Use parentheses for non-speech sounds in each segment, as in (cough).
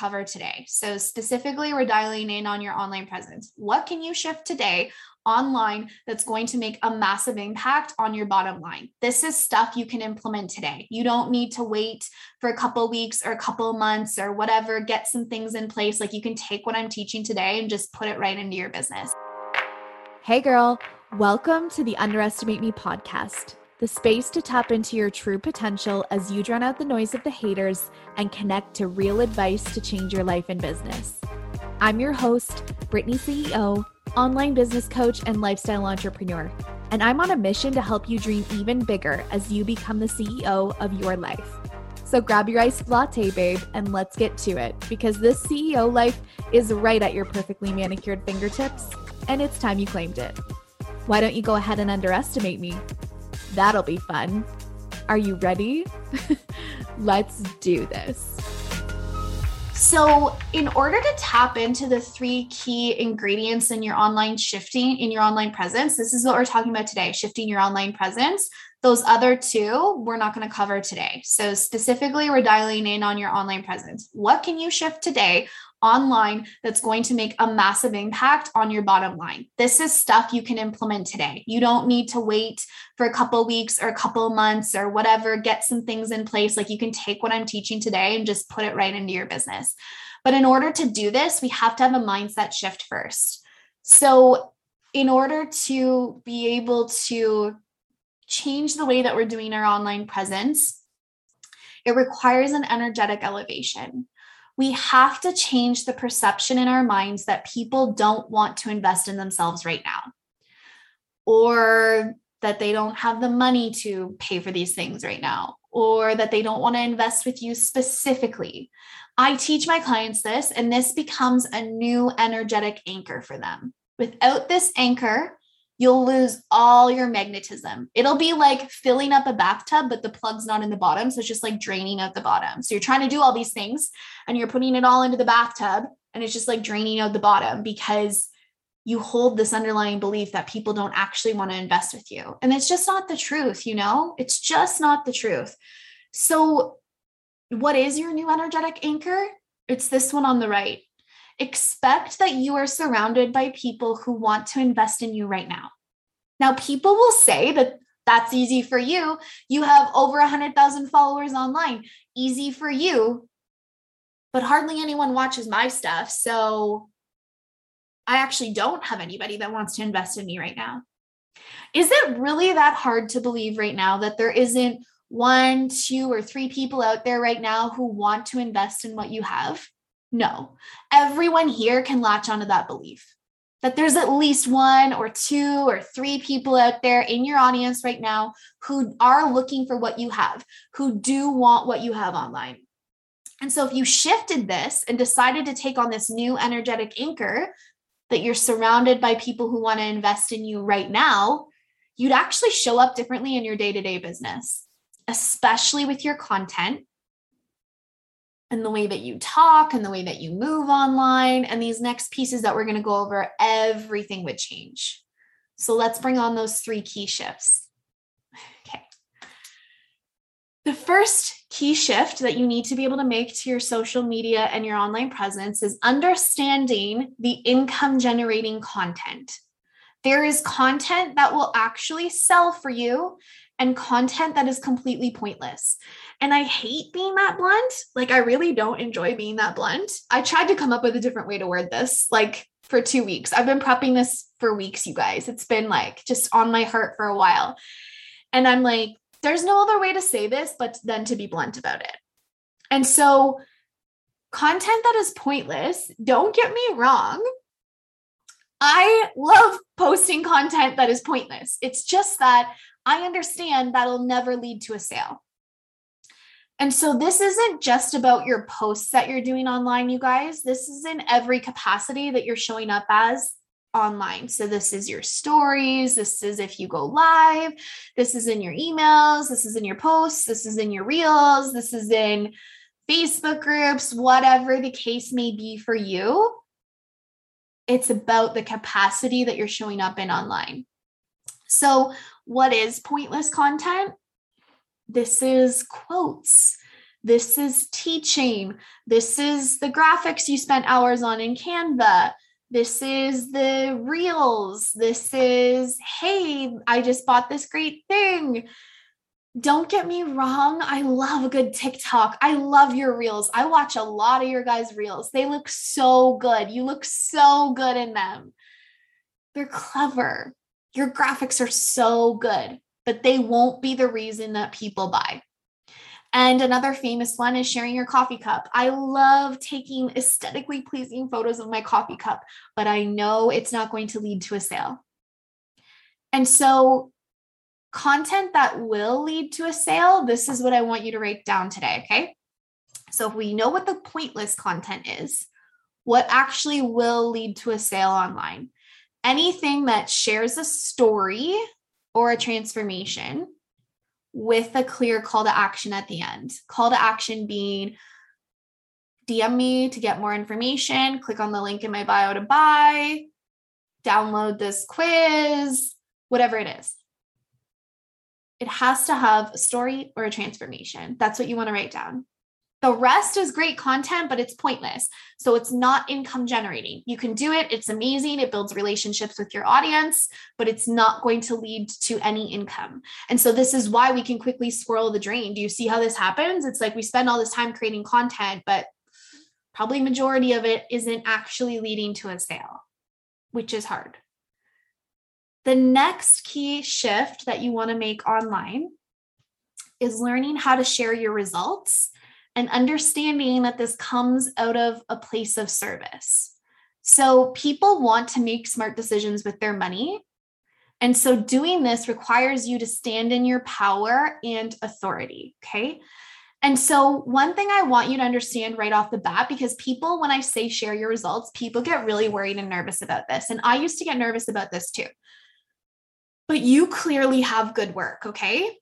cover today. So, specifically, we're dialing in on your online presence. What can you shift today online that's going to make a massive impact on your bottom line? This is stuff you can implement today. You don't need to wait for a couple weeks or a couple months or whatever. Get some things in place. Like you can take what I'm teaching today and just put it right into your business. Hey, girl. Welcome to the Underestimate Me podcast the space to tap into your true potential as you drown out the noise of the haters and connect to real advice to change your life and business. I'm your host, Brittany CEO, online business coach, and lifestyle entrepreneur. And I'm on a mission to help you dream even bigger as you become the CEO of your life. So grab your iced latte, babe, and let's get to it because this CEO life is right at your perfectly manicured fingertips, and it's time you claimed it. Why don't you go ahead and underestimate me? That'll be fun. Are you ready? (laughs) Let's do this. So, in order to tap into the three key ingredients in your online shifting, in your online presence, this is what we're talking about today shifting your online presence. Those other two, we're not going to cover today. So, specifically, we're dialing in on your online presence. What can you shift today online that's going to make a massive impact on your bottom line. This is stuff you can implement today. You don't need to wait for a couple weeks or a couple months or whatever. Get some things in place. Like you can take what I'm teaching today and just put it right into your business. But in order to do this, we have to have a mindset shift first. So, in order to be able to change the way that we're doing our online presence, it requires an energetic elevation we have to change the perception in our minds that people don't want to invest in themselves right now or that they don't have the money to pay for these things right now or that they don't want to invest with you specifically. I teach my clients this, and this becomes a new energetic anchor for them. Without this anchor, you'll lose all your magnetism. It'll be like filling up a bathtub, but the plug's not in the bottom. So it's just like draining out the bottom. So you're trying to do all these things and you're putting it all into the bathtub and it's just like draining out the bottom because you hold this underlying belief that people don't actually want to invest with you. And it's just not the truth, you know? It's just not the truth. So, what is your new energetic anchor? It's this one on the right expect that you are surrounded by people who want to invest in you right now. Now, people will say that that's easy for you. You have over 100,000 followers online. Easy for you. But hardly anyone watches my stuff. So I actually don't have anybody that wants to invest in me right now. Is it really that hard to believe right now that there isn't one, two, or three people out there right now who want to invest in what you have? No, everyone here can latch onto that belief that there's at least one or two or three people out there in your audience right now who are looking for what you have, who do want what you have online. And so, if you shifted this and decided to take on this new energetic anchor that you're surrounded by people who want to invest in you right now, you'd actually show up differently in your day to day business, especially with your content and the way that you talk and the way that you move online. And these next pieces that we're going to go over, everything would change. So let's bring on those three key shifts. Okay. The first key shift that you need to be able to make to your social media and your online presence is understanding the income generating content. There is content that will actually sell for you and content that is completely pointless. And I hate being that blunt. Like, I really don't enjoy being that blunt. I tried to come up with a different way to word this, like for two weeks. I've been prepping this for weeks, you guys. It's been like just on my heart for a while. And I'm like, there's no other way to say this but then to be blunt about it. And so, content that is pointless, don't get me wrong. I love posting content that is pointless. It's just that I understand that'll never lead to a sale. And so this isn't just about your posts that you're doing online, you guys. This is in every capacity that you're showing up as online. So this is your stories, this is if you go live, this is in your emails, this is in your posts, this is in your reels, this is in Facebook groups, whatever the case may be for you. It's about the capacity that you're showing up in online. So, what is pointless content? This is quotes. This is teaching. This is the graphics you spent hours on in Canva. This is the reels. This is, hey, I just bought this great thing. Don't get me wrong. I love a good TikTok. I love your reels. I watch a lot of your guys' reels. They look so good. You look so good in them. They're clever. Your graphics are so good, but they won't be the reason that people buy. And another famous one is sharing your coffee cup. I love taking aesthetically pleasing photos of my coffee cup, but I know it's not going to lead to a sale. And so, content that will lead to a sale, this is what I want you to write down today. Okay. So, if we know what the pointless content is, what actually will lead to a sale online? Anything that shares a story or a transformation with a clear call to action at the end. Call to action being DM me to get more information, click on the link in my bio to buy, download this quiz, whatever it is. It has to have a story or a transformation. That's what you want to write down. The rest is great content, but it's pointless. So it's not income generating. You can do it, it's amazing. It builds relationships with your audience, but it's not going to lead to any income. And so this is why we can quickly swirl the drain. Do you see how this happens? It's like we spend all this time creating content, but probably majority of it isn't actually leading to a sale, which is hard. The next key shift that you want to make online is learning how to share your results and understanding that this comes out of a place of service. So people want to make smart decisions with their money. And so doing this requires you to stand in your power and authority. Okay. And so, one thing I want you to understand right off the bat, because people, when I say share your results, people get really worried and nervous about this. And I used to get nervous about this too. But you clearly have good work. Okay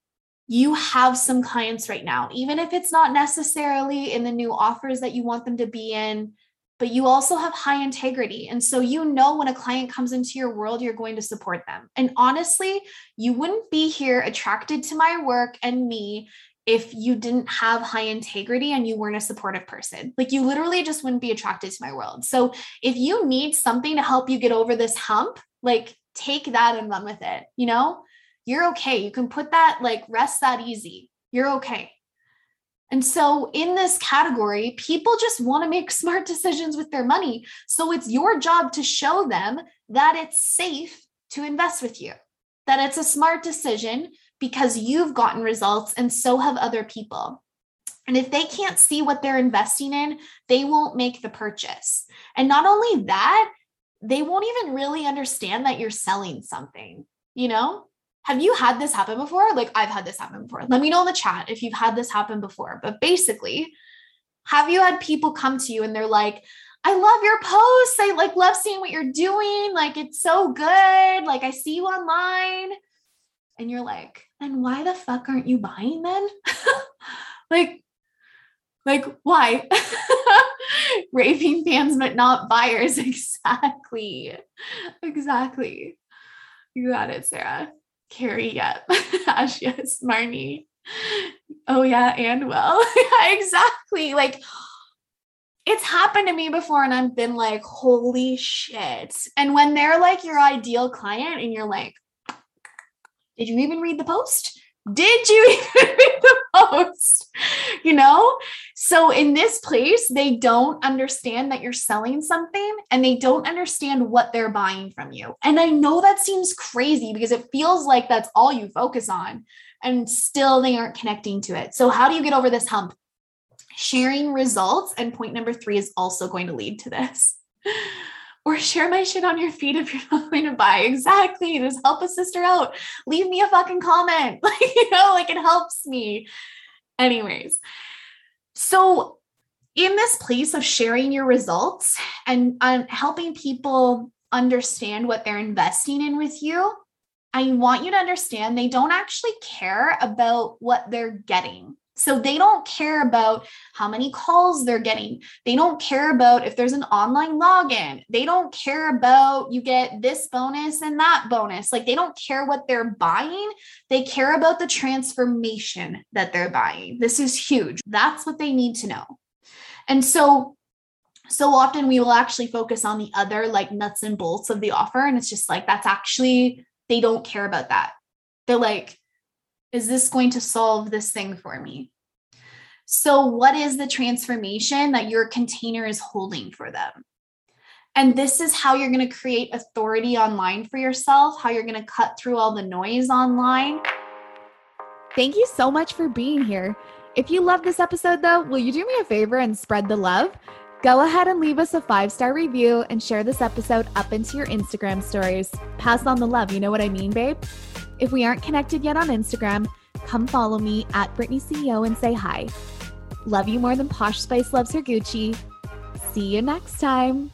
you have some clients right now, even if it's not necessarily in the new offers that you want them to be in, but you also have high integrity. And so you know when a client comes into your world, you're going to support them. And honestly, you wouldn't be here attracted to my work and me if you didn't have high integrity and you weren't a supportive person. Like you literally just wouldn't be attracted to my world. So if you need something to help you get over this hump, like take that and run with it, you know? You're okay. You can put that, like, rest that easy. You're okay. And so, in this category, people just want to make (laughs) smart decisions with their money. So, it's your job to show them that it's safe to invest with you, that it's a smart decision because you've gotten results and so have other people. And if they can't see what they're investing in, they won't make the purchase. And not only that, they won't even really understand that you're selling something, you know? Have you had this happen before? Like I've had this happen before. Let me know in the chat if you've had this happen before. But basically, have you had people come to you and they're like, I love your posts. I like love seeing what you're doing. Like it's so good. Like I see you online. And you're like, and why the fuck aren't you buying then? (laughs) like, like why? (laughs) Raving fans, but not buyers. (laughs) Exactly. Exactly. You got it, Sarah. Carrie, yep. Ash, yes. Marnie. Oh, yeah. And well, (laughs) exactly. Like, it's happened to me before, and I've been like, holy shit. And when they're like your ideal client, and you're like, did you even read the post? Did you (laughs) even read the post? You know? So in this place, they don't understand that you're selling something and they don't understand what they're buying from you. And I know that seems crazy because it feels like that's all you focus on and still they aren't connecting to it. So how do you get over this hump? Sharing results and point number 3 is also going to lead to this. (laughs) or share my shit on your feed if you're (laughs) not going to buy. Exactly. Just help a sister out. Leave me a fucking comment. (laughs) Like, you know, like it helps me. Anyways, so in this place of sharing your results and, and helping people understand what they're investing in with you, I want you to understand they don't actually care about what they're getting. So they don't care about how many calls they're getting. They don't care about if there's an online login. They don't care about you get this bonus and that bonus. Like they don't care what they're buying. They care about the transformation that they're buying. This is huge. That's what they need to know. And so so often we will actually focus on the other like nuts and bolts of the offer and it's just like that's actually they don't care about that. They're like is this going to solve this thing for me? So, what is the transformation that your container is holding for them? And this is how you're going to create authority online for yourself, how you're going to cut through all the noise online. Thank you so much for being here. If you love this episode, though, will you do me a favor and spread the love? Go ahead and leave us a five star review and share this episode up into your Instagram stories. Pass on the love, you know what I mean, babe? If we aren't connected yet on Instagram, come follow me at Brittany CEO and say hi. Love you more than Posh Spice loves her Gucci. See you next time.